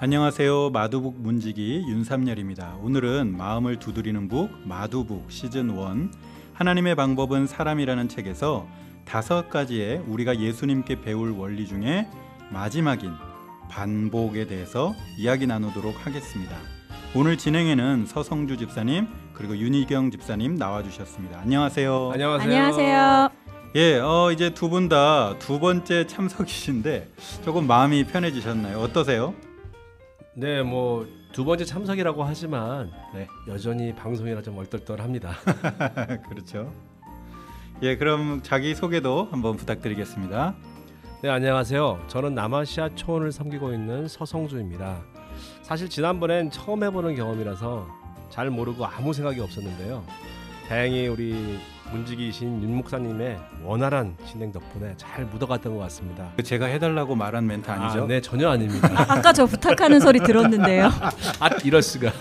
안녕하세요. 마두북 문지기 윤삼열입니다. 오늘은 마음을 두드리는 북 마두북 시즌 1 하나님의 방법은 사람이라는 책에서 다섯 가지의 우리가 예수님께 배울 원리 중에 마지막인 반복에 대해서 이야기 나누도록 하겠습니다. 오늘 진행에는 서성주 집사님 그리고 윤희경 집사님 나와 주셨습니다. 안녕하세요. 안녕하세요. 안녕하세요. 예, 어, 이제 두 분 다 두 번째 참석이신데 조금 마음이 편해지셨나요? 어떠세요? 네, 뭐 두 번째 참석이라고 하지만 네, 여전히 방송이라 좀 얼떨떨합니다. 그렇죠. 예, 그럼 자기 소개도 한번 부탁드리겠습니다. 네, 안녕하세요. 저는 남아시아 초원을 섬기고 있는 서성주입니다. 사실 지난번엔 처음 해보는 경험이라서 잘 모르고 아무 생각이 없었는데요. 다행히 우리 문지기이신 윤 목사님의 원활한 진행 덕분에 잘 묻어갔던 것 같습니다. 제가 해달라고 말한 멘트 아니죠? 아, 네, 전혀 아닙니다. 아, 아까 저 부탁하는 소리 들었는데요. 아, 이럴 수가.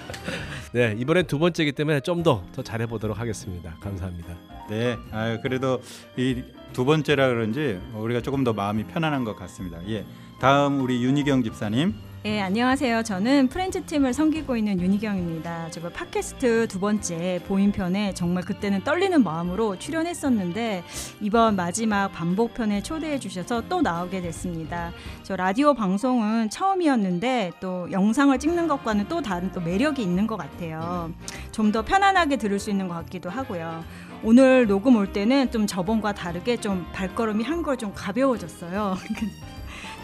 네, 이번엔 두 번째이기 때문에 좀 더 더 잘해보도록 하겠습니다. 감사합니다. 네, 아유, 그래도 이 두 번째라 그런지 우리가 조금 더 마음이 편안한 것 같습니다. 예, 다음 우리 윤희경 집사님. 예, 안녕하세요. 저는 프렌즈 팀을 섬기고 있는 윤희경입니다. 제가 팟캐스트 두 번째 보인편에 정말 그때는 떨리는 마음으로 출연했었는데 이번 마지막 반복편에 초대해 주셔서 또 나오게 됐습니다. 저 라디오 방송은 처음이었는데 또 영상을 찍는 것과는 또 다른 또 매력이 있는 것 같아요. 좀 더 편안하게 들을 수 있는 것 같기도 하고요. 오늘 녹음 올 때는 좀 저번과 다르게 좀 발걸음이 한걸 좀 가벼워졌어요.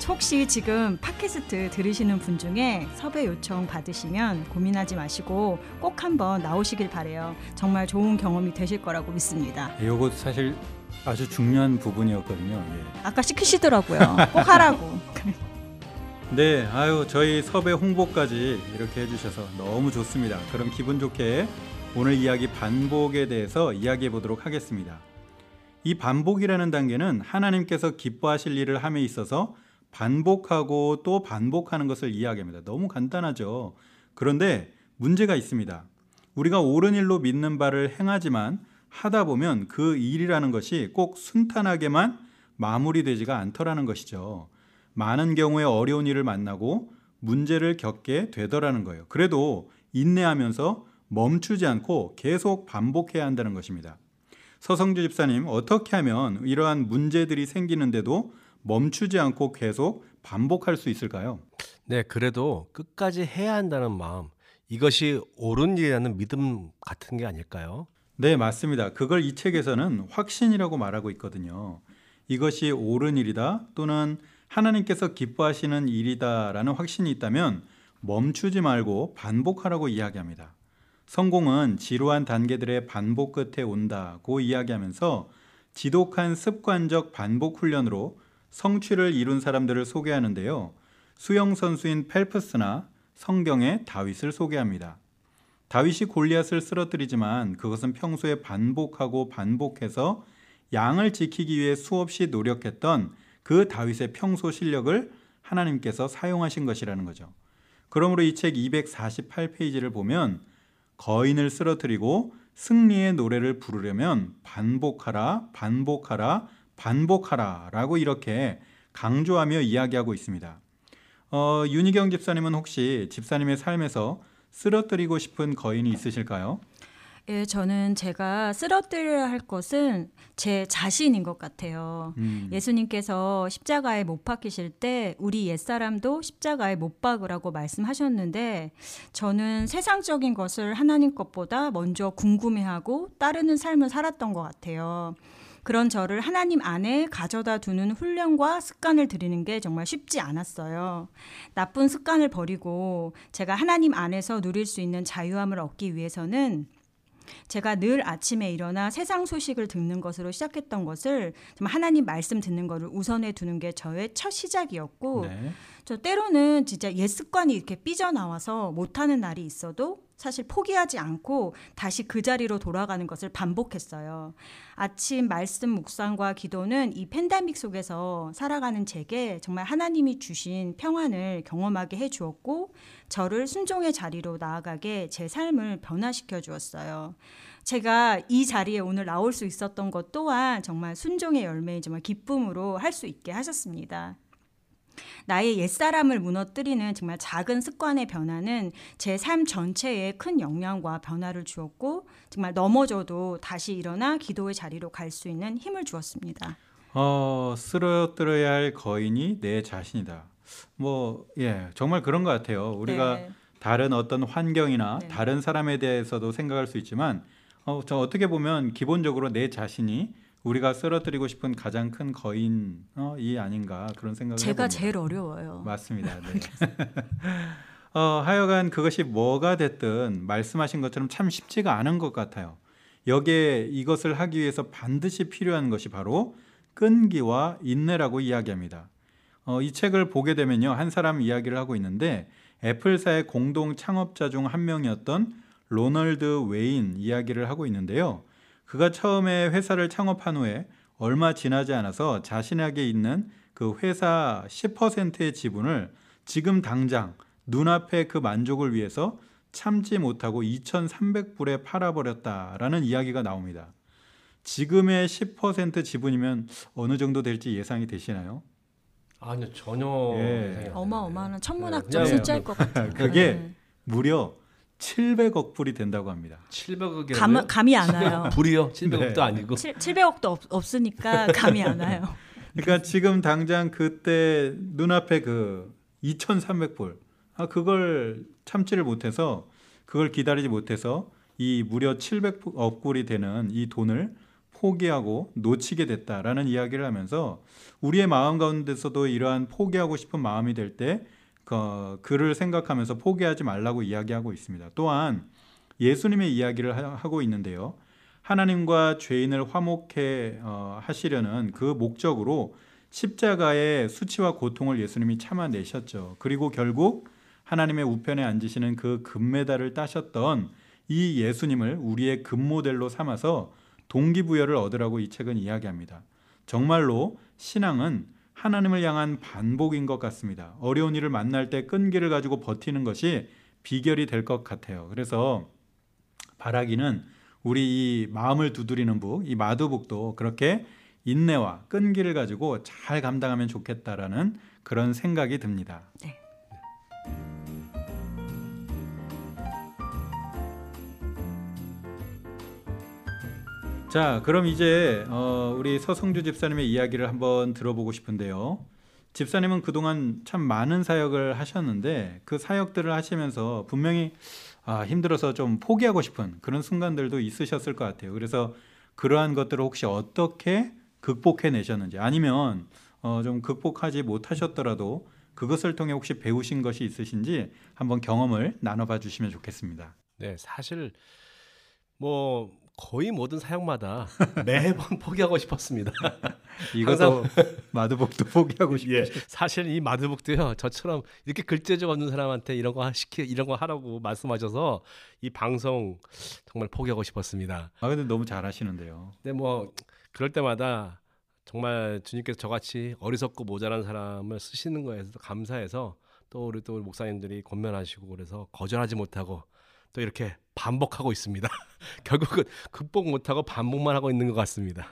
혹시 지금 팟캐스트 들으시는 분 중에 섭외 요청 받으시면 고민하지 마시고 꼭 한번 나오시길 바래요. 정말 좋은 경험이 되실 거라고 믿습니다. 요거 사실 아주 중요한 부분이었거든요. 예. 아까 시키시더라고요. 꼭 하라고. 네, 아유 저희 섭외 홍보까지 이렇게 해주셔서 너무 좋습니다. 그럼 기분 좋게 오늘 이야기 반복에 대해서 이야기해 보도록 하겠습니다. 이 반복이라는 단계는 하나님께서 기뻐하실 일을 함에 있어서 반복하고 또 반복하는 것을 이야기합니다. 너무 간단하죠. 그런데 문제가 있습니다. 우리가 옳은 일로 믿는 바를 행하지만 하다 보면 그 일이라는 것이 꼭 순탄하게만 마무리되지가 않더라는 것이죠. 많은 경우에 어려운 일을 만나고 문제를 겪게 되더라는 거예요. 그래도 인내하면서 멈추지 않고 계속 반복해야 한다는 것입니다. 서성주 집사님, 어떻게 하면 이러한 문제들이 생기는데도 멈추지 않고 계속 반복할 수 있을까요? 네, 그래도 끝까지 해야 한다는 마음, 이것이 옳은 일이라는 믿음 같은 게 아닐까요? 네, 맞습니다. 그걸 이 책에서는 확신이라고 말하고 있거든요. 이것이 옳은 일이다 또는 하나님께서 기뻐하시는 일이다라는 확신이 있다면 멈추지 말고 반복하라고 이야기합니다. 성공은 지루한 단계들의 반복 끝에 온다고 이야기하면서 지독한 습관적 반복 훈련으로 성취를 이룬 사람들을 소개하는데요. 수영 선수인 펠프스나 성경의 다윗을 소개합니다. 다윗이 골리앗을 쓰러뜨리지만 그것은 평소에 반복하고 반복해서 양을 지키기 위해 수없이 노력했던 그 다윗의 평소 실력을 하나님께서 사용하신 것이라는 거죠. 그러므로 이 책 248페이지를 보면 거인을 쓰러뜨리고 승리의 노래를 부르려면 반복하라, 반복하라, 반복하라라고 이렇게 강조하며 이야기하고 있습니다. 어, 윤희경 집사님은 혹시 집사님의 삶에서 쓰러뜨리고 싶은 거인이 있으실까요? 예, 저는 제가 쓰러뜨려야 할 것은 제 자신인 것 같아요. 음. 예수님께서 십자가에 못 박히실 때 우리 옛사람도 십자가에 못 박으라고 말씀하셨는데 저는 세상적인 것을 하나님 것보다 먼저 궁금해하고 따르는 삶을 살았던 것 같아요. 그런 저를 하나님 안에 가져다 두는 훈련과 습관을 들이는 게 정말 쉽지 않았어요. 나쁜 습관을 버리고 제가 하나님 안에서 누릴 수 있는 자유함을 얻기 위해서는 제가 늘 아침에 일어나 세상 소식을 듣는 것으로 시작했던 것을 정말 하나님 말씀 듣는 것을 우선해 두는 게 저의 첫 시작이었고 네. 저 때로는 진짜 옛 습관이 이렇게 삐져나와서 못하는 날이 있어도 사실 포기하지 않고 다시 그 자리로 돌아가는 것을 반복했어요. 아침 말씀 묵상과 기도는 이 팬데믹 속에서 살아가는 제게 정말 하나님이 주신 평안을 경험하게 해 주었고 저를 순종의 자리로 나아가게 제 삶을 변화시켜 주었어요. 제가 이 자리에 오늘 나올 수 있었던 것 또한 정말 순종의 열매인 정말 기쁨으로 할 수 있게 하셨습니다. 나의 옛사람을 무너뜨리는 정말 작은 습관의 변화는 제 삶 전체에 큰 영향과 변화를 주었고 정말 넘어져도 다시 일어나 기도의 자리로 갈 수 있는 힘을 주었습니다. 어, 쓰러뜨려야 할 거인이 내 자신이다. 뭐, 예, 정말 그런 것 같아요. 우리가 네. 다른 어떤 환경이나 네. 다른 사람에 대해서도 생각할 수 있지만, 어, 저 어떻게 보면 기본적으로 내 자신이 우리가 쓰러뜨리고 싶은 가장 큰 거인이 아닌가 그런 생각을 제가 해봅니다. 제일 어려워요. 맞습니다. 네. 어, 하여간 그것이 뭐가 됐든 말씀하신 것처럼 참 쉽지가 않은 것 같아요. 여기에 이것을 하기 위해서 반드시 필요한 것이 바로 끈기와 인내라고 이야기합니다. 어, 이 책을 보게 되면요. 한 사람 이야기를 하고 있는데 애플사의 공동 창업자 중 한 명이었던 로널드 웨인 이야기를 하고 있는데요. 그가 처음에 회사를 창업한 후에 얼마 지나지 않아서 자신에게 있는 그 회사 10%의 지분을 지금 당장 눈앞의 그 만족을 위해서 참지 못하고 2,300불에 팔아버렸다라는 이야기가 나옵니다. 지금의 10% 지분이면 어느 정도 될지 예상이 되시나요? 아니요 전혀 예. 어마어마한 천문학적 그냥 숫자일 것 같아요. 그게 네. 무려 700억 불이 된다고 합니다. 700억이 감, 감이 안 와요. 불이요? 700억도 네. 아니고 7, 700억도 없, 없으니까 감이 안 와요. 그러니까 지금 당장 그때 눈앞에 그 2,300불 아 그걸 참지를 못해서 그걸 기다리지 못해서 이 무려 700억 불이 되는 이 돈을 포기하고 놓치게 됐다라는 이야기를 하면서 우리의 마음 가운데서도 이러한 포기하고 싶은 마음이 될 때 그, 그를 생각하면서 포기하지 말라고 이야기하고 있습니다. 또한 예수님의 이야기를 하- 하고 있는데요. 하나님과 죄인을 화목해 어, 하시려는 그 목적으로 십자가의 수치와 고통을 예수님이 참아내셨죠. 그리고 결국 하나님의 우편에 앉으시는 그 금메달을 따셨던 이 예수님을 우리의 금모델로 삼아서 동기부여를 얻으라고 이 책은 이야기합니다. 정말로 신앙은 하나님을 향한 반복인 것 같습니다. 어려운 일을 만날 때 끈기를 가지고 버티는 것이 비결이 될 것 같아요. 그래서 바라기는 우리 이 마음을 두드리는 북, 이 마두북도 그렇게 인내와 끈기를 가지고 잘 감당하면 좋겠다라는 그런 생각이 듭니다. 네. 자, 그럼 이제 어, 우리 서성주 집사님의 이야기를 한번 들어보고 싶은데요. 집사님은 그동안 참 많은 사역을 하셨는데 그 사역들을 하시면서 분명히 아, 힘들어서 좀 포기하고 싶은 그런 순간들도 있으셨을 것 같아요. 그래서 그러한 것들을 혹시 어떻게 극복해 내셨는지 아니면 어, 좀 극복하지 못하셨더라도 그것을 통해 혹시 배우신 것이 있으신지 한번 경험을 나눠봐 주시면 좋겠습니다. 네 사실 뭐 거의 모든 사역마다 매번 포기하고 싶었습니다. 이것도 마두복도 포기하고 싶죠. 예. 사실 이 마드북도요. 저처럼 이렇게 글재주 없는 사람한테 이런 거 하- 시키 이런 거 하라고 말씀하셔서 이 방송 정말 포기하고 싶었습니다. 아 근데 너무 잘하시는데요. 근데 뭐 그럴 때마다 정말 주님께서 저같이 어리석고 모자란 사람을 쓰시는 거에서 감사해서 또 우리 또 목사님들이 권면하시고 그래서 거절하지 못하고 또 이렇게 반복하고 있습니다. 결국은 극복 못하고 반복만 하고 있는 것 같습니다.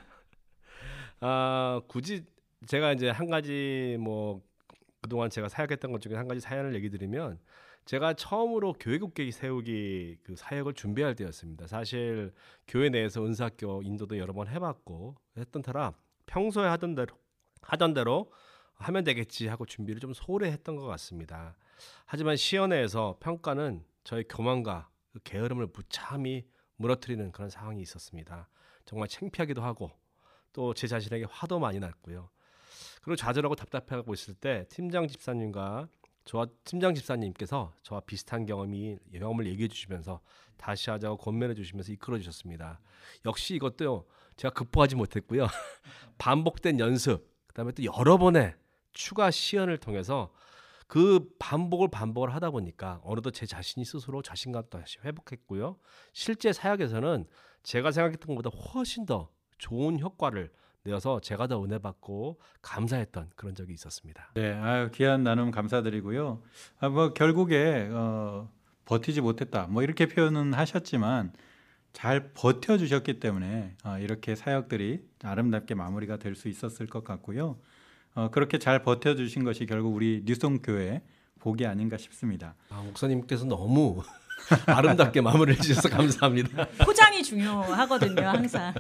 아 굳이 제가 이제 한 가지 뭐 그동안 제가 사역했던 것 중에 한 가지 사연을 얘기 드리면 제가 처음으로 교회국계 세우기 그 사역을 준비할 때였습니다. 사실 교회 내에서 은사학교 인도도 여러 번 해봤고 했던 터라 평소에 하던 대로 하던 대로 하면 되겠지 하고 준비를 좀 소홀히 했던 것 같습니다. 하지만 시연회에서 평가는 저의 교만과 그 게으름을 무참히 무너뜨리는 그런 상황이 있었습니다. 정말 창피하기도 하고 또 제 자신에게 화도 많이 났고요. 그리고 좌절하고 답답해하고 있을 때 팀장 집사님과 저와 팀장 집사님께서 저와 비슷한 경험이 경험을 얘기해 주시면서 다시 하자고 권면해 주시면서 이끌어 주셨습니다. 역시 이것도요. 제가 극복하지 못했고요. 반복된 연습, 그다음에 또 여러 번의 추가 시연을 통해서 그 반복을 반복을 하다 보니까 어느덧 제 자신이 스스로 자신감 다시 회복했고요. 실제 사역에서는 제가 생각했던 것보다 훨씬 더 좋은 효과를 내어서 제가 더 은혜 받고 감사했던 그런 적이 있었습니다. 네, 아유, 귀한 나눔 감사드리고요. 아, 뭐 결국에 어, 버티지 못했다. 뭐 이렇게 표현은 하셨지만 잘 버텨주셨기 때문에 어, 이렇게 사역들이 아름답게 마무리가 될 수 있었을 것 같고요. 어, 그렇게 잘 버텨주신 것이 결국 우리 뉴송 교회 복이 아닌가 싶습니다. 아, 목사님께서 너무 아름답게 마무리해 주셔서 감사합니다. 포장이 중요하거든요, 항상.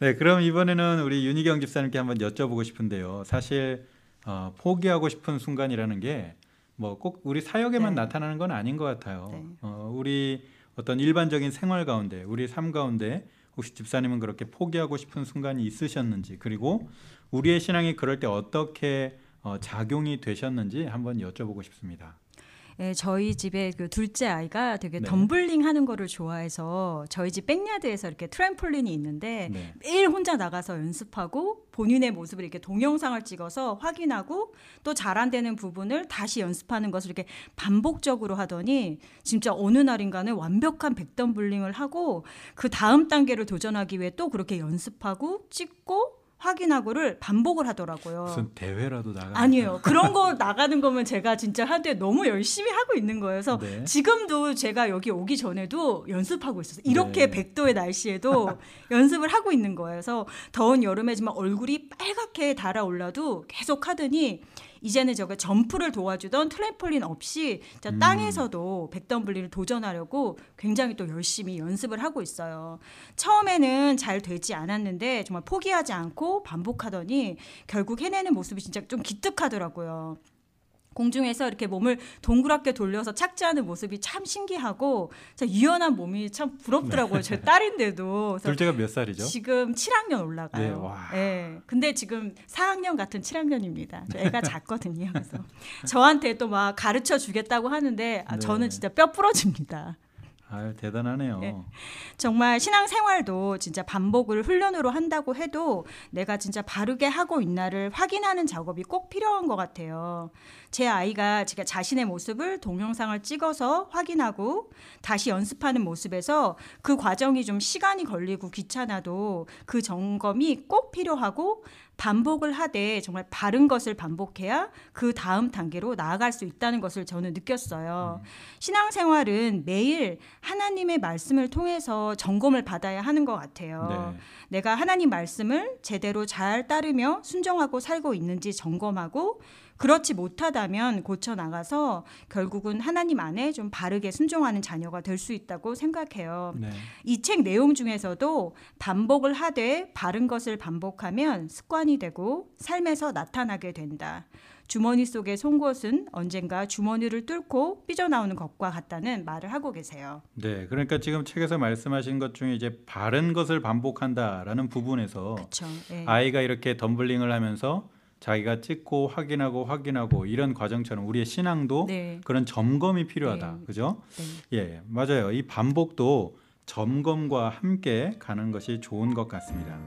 네, 그럼 이번에는 우리 윤희경 집사님께 한번 여쭤보고 싶은데요. 사실 어, 포기하고 싶은 순간이라는 게 뭐 꼭 우리 사역에만 네. 나타나는 건 아닌 것 같아요. 네. 어, 우리 어떤 일반적인 생활 가운데, 우리 삶 가운데 혹시 집사님은 그렇게 포기하고 싶은 순간이 있으셨는지, 그리고 우리의 신앙이 그럴 때 어떻게 어, 작용이 되셨는지 한번 여쭤보고 싶습니다. 예, 저희 집에 그 둘째 아이가 되게 네. 덤블링 하는 거를 좋아해서 저희 집 backyard에서 이렇게 트램폴린이 있는데 네. 매일 혼자 나가서 연습하고 본인의 모습을 이렇게 동영상을 찍어서 확인하고 또 잘 안 되는 부분을 다시 연습하는 것을 이렇게 반복적으로 하더니 진짜 어느 날인가는 완벽한 백덤블링을 하고 그 다음 단계를 도전하기 위해 또 그렇게 연습하고 찍고 확인하고를 반복을 하더라고요. 무슨 대회라도 나가? 아니에요. 그런 거 나가는 거면 제가 진짜 하되 너무 열심히 하고 있는 거예요. 그래서 네. 지금도 제가 여기 오기 전에도 연습하고 있었어요. 이렇게 네. 백 100도의 날씨에도 연습을 하고 있는 거예요. 그래서 더운 여름에 지만 얼굴이 빨갛게 달아올라도 계속 하더니 이제는 저가 점프를 도와주던 트램폴린 없이 음. 땅에서도 백덤블링을 도전하려고 굉장히 또 열심히 연습을 하고 있어요. 처음에는 잘 되지 않았는데 정말 포기하지 않고 반복하더니 결국 해내는 모습이 진짜 좀 기특하더라고요. 공중에서 이렇게 몸을 동그랗게 돌려서 착지하는 모습이 참 신기하고 진짜 유연한 몸이 참 부럽더라고요. 제 딸인데도. 그래서 둘째가 몇 살이죠? 지금 7학년 올라가요. 네, 와. 예. 근데 지금 4학년 같은 7학년입니다. 저 애가 작거든요. 그래서 저한테 또 막 가르쳐 주겠다고 하는데 아, 네. 저는 진짜 뼈 부러집니다. 아유 대단하네요. 네. 정말 신앙생활도 진짜 반복을 훈련으로 한다고 해도 내가 진짜 바르게 하고 있나를 확인하는 작업이 꼭 필요한 것 같아요. 제 아이가 제가 자신의 모습을 동영상을 찍어서 확인하고 다시 연습하는 모습에서 그 과정이 좀 시간이 걸리고 귀찮아도 그 점검이 꼭 필요하고 반복을 하되 정말 바른 것을 반복해야 그 다음 단계로 나아갈 수 있다는 것을 저는 느꼈어요. 신앙생활은 매일 하나님의 말씀을 통해서 점검을 받아야 하는 것 같아요. 네. 내가 하나님 말씀을 제대로 잘 따르며 순종하고 살고 있는지 점검하고 그렇지 못하다면 고쳐 나가서 결국은 하나님 안에 좀 바르게 순종하는 자녀가 될 수 있다고 생각해요. 네. 이책 내용 중에서도 반복을 하되 바른 것을 반복하면 습관이 되고 삶에서 나타나게 된다. 주머니 속의 송곳은 언젠가 주머니를 뚫고 삐져나오는 것과 같다는 말을 하고 계세요. 네, 그러니까 지금 책에서 말씀하신 것 중에 이제 바른 것을 반복한다라는 부분에서 그렇죠. 예. 아이가 이렇게 덤블링을 하면서 자기가 찍고 확인하고 확인하고 이런 과정처럼 우리의 신앙도 네. 그런 점검이 필요하다. 네. 그죠? 네. 예, 맞아요. 이 반복도 점검과 함께 가는 것이 좋은 것 같습니다.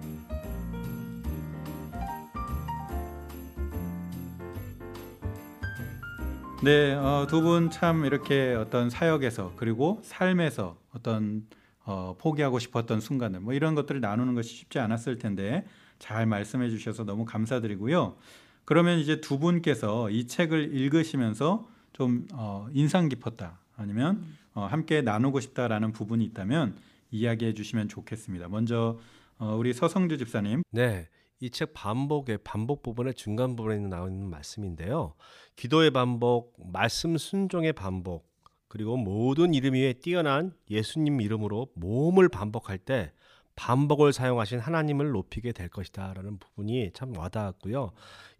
네, 어, 두분 참 이렇게 어떤 사역에서 그리고 삶에서 어떤 어, 포기하고 싶었던 순간들 뭐 이런 것들을 나누는 것이 쉽지 않았을 텐데 잘 말씀해 주셔서 너무 감사드리고요. 그러면 이제 두 분께서 이 책을 읽으시면서 좀 어, 인상 깊었다 아니면 어, 함께 나누고 싶다라는 부분이 있다면 이야기해 주시면 좋겠습니다. 먼저 어, 우리 서성주 집사님. 네. 이 책 반복의 반복 부분의 중간 부분에 나오는 말씀인데요. 기도의 반복, 말씀 순종의 반복, 그리고 모든 이름 위에 뛰어난 예수님 이름으로 몸을 반복할 때 반복을 사용하신 하나님을 높이게 될 것이다라는 부분이 참 와닿았고요.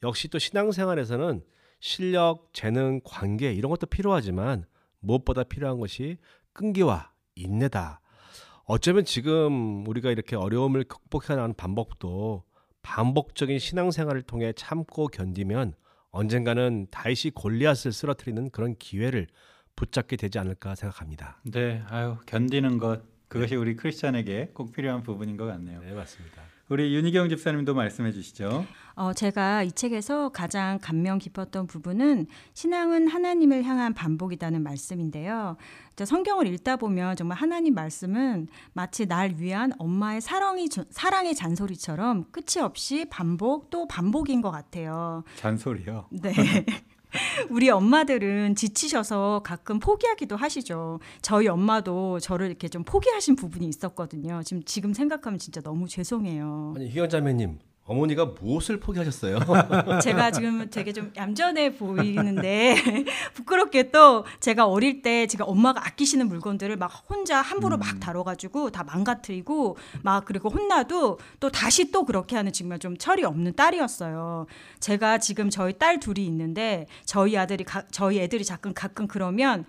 역시 또 신앙생활에서는 실력, 재능, 관계 이런 것도 필요하지만 무엇보다 필요한 것이 끈기와 인내다. 어쩌면 지금 우리가 이렇게 어려움을 극복해 나가는 반복도 반복적인 신앙생활을 통해 참고 견디면 언젠가는 다시 골리앗을 쓰러뜨리는 그런 기회를 붙잡게 되지 않을까 생각합니다. 네, 아유 견디는 것 그것이 우리 크리스찬에게 꼭 필요한 부분인 것 같네요. 네, 맞습니다. 우리 윤희경 집사님도 말씀해 주시죠. 어, 제가 이 책에서 가장 감명 깊었던 부분은 신앙은 하나님을 향한 반복이라는 말씀인데요. 저 성경을 읽다 보면 정말 하나님 말씀은 마치 날 위한 엄마의 사랑이, 사랑의 잔소리처럼 끝이 없이 반복 또 반복인 것 같아요. 잔소리요. 네. 우리 엄마들은 지치셔서 가끔 포기하기도 하시죠. 저희 엄마도 저를 이렇게 좀 포기하신 부분이 있었거든요. 지금 지금 생각하면 진짜 너무 죄송해요. 아니 희경 자매님 어머니가 무엇을 포기하셨어요? 제가 지금 되게 좀 얌전해 보이는데 부끄럽게 또 제가 어릴 때 제가 엄마가 아끼시는 물건들을 막 혼자 함부로 막 다뤄가지고 다 망가뜨리고 막 그리고 혼나도 또 다시 또 그렇게 하는 정말 좀 철이 없는 딸이었어요. 제가 지금 저희 딸 둘이 있는데 저희 아들이 가, 저희 애들이 가끔 가끔 그러면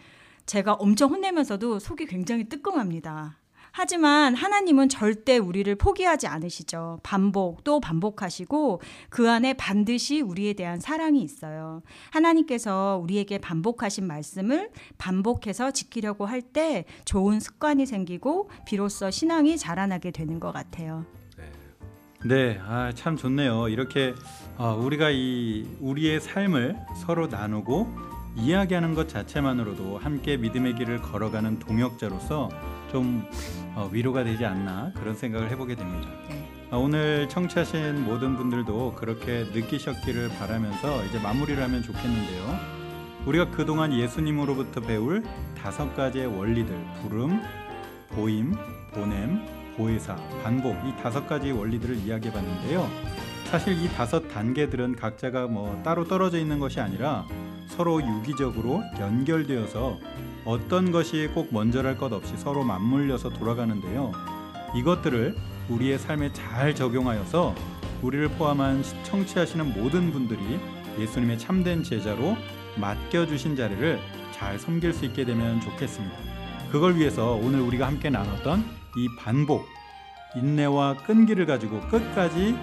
제가 엄청 혼내면서도 속이 굉장히 뜨끔합니다. 하지만 하나님은 절대 우리를 포기하지 않으시죠. 반복 또 반복하시고 그 안에 반드시 우리에 대한 사랑이 있어요. 하나님께서 우리에게 반복하신 말씀을 반복해서 지키려고 할 때 좋은 습관이 생기고 비로소 신앙이 자라나게 되는 것 같아요. 네, 아, 참 좋네요. 이렇게 어, 우리가 이 우리의 삶을 서로 나누고 이야기하는 것 자체만으로도 함께 믿음의 길을 걸어가는 동역자로서 좀 어, 위로가 되지 않나 그런 생각을 해보게 됩니다. 네. 아, 오늘 청취하신 모든 분들도 그렇게 느끼셨기를 바라면서 이제 마무리를 하면 좋겠는데요. 우리가 그동안 예수님으로부터 배울 다섯 가지의 원리들, 부름, 보임, 보냄, 보혜사, 반복 이 다섯 가지 원리들을 이야기해 봤는데요. 사실 이 다섯 단계들은 각자가 뭐 따로 떨어져 있는 것이 아니라 서로 유기적으로 연결되어서 어떤 것이 꼭 먼저랄 것 없이 서로 맞물려서 돌아가는데요. 이것들을 우리의 삶에 잘 적용하여서 우리를 포함한 시- 청취하시는 모든 분들이 예수님의 참된 제자로 맡겨주신 자리를 잘 섬길 수 있게 되면 좋겠습니다. 그걸 위해서 오늘 우리가 함께 나눴던 이 반복, 인내와 끈기를 가지고 끝까지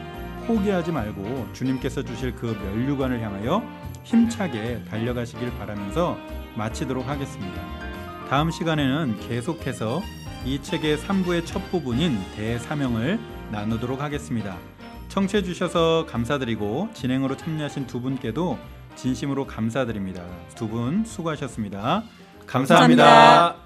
포기하지 말고 주님께서 주실 그 면류관을 향하여 힘차게 달려가시길 바라면서 마치도록 하겠습니다. 다음 시간에는 계속해서 이 책의 3부의 첫 부분인 대사명을 나누도록 하겠습니다. 청취해 주셔서 감사드리고 진행으로 참여하신 두 분께도 진심으로 감사드립니다. 두 분 수고하셨습니다 감사합니다. 감사합니다.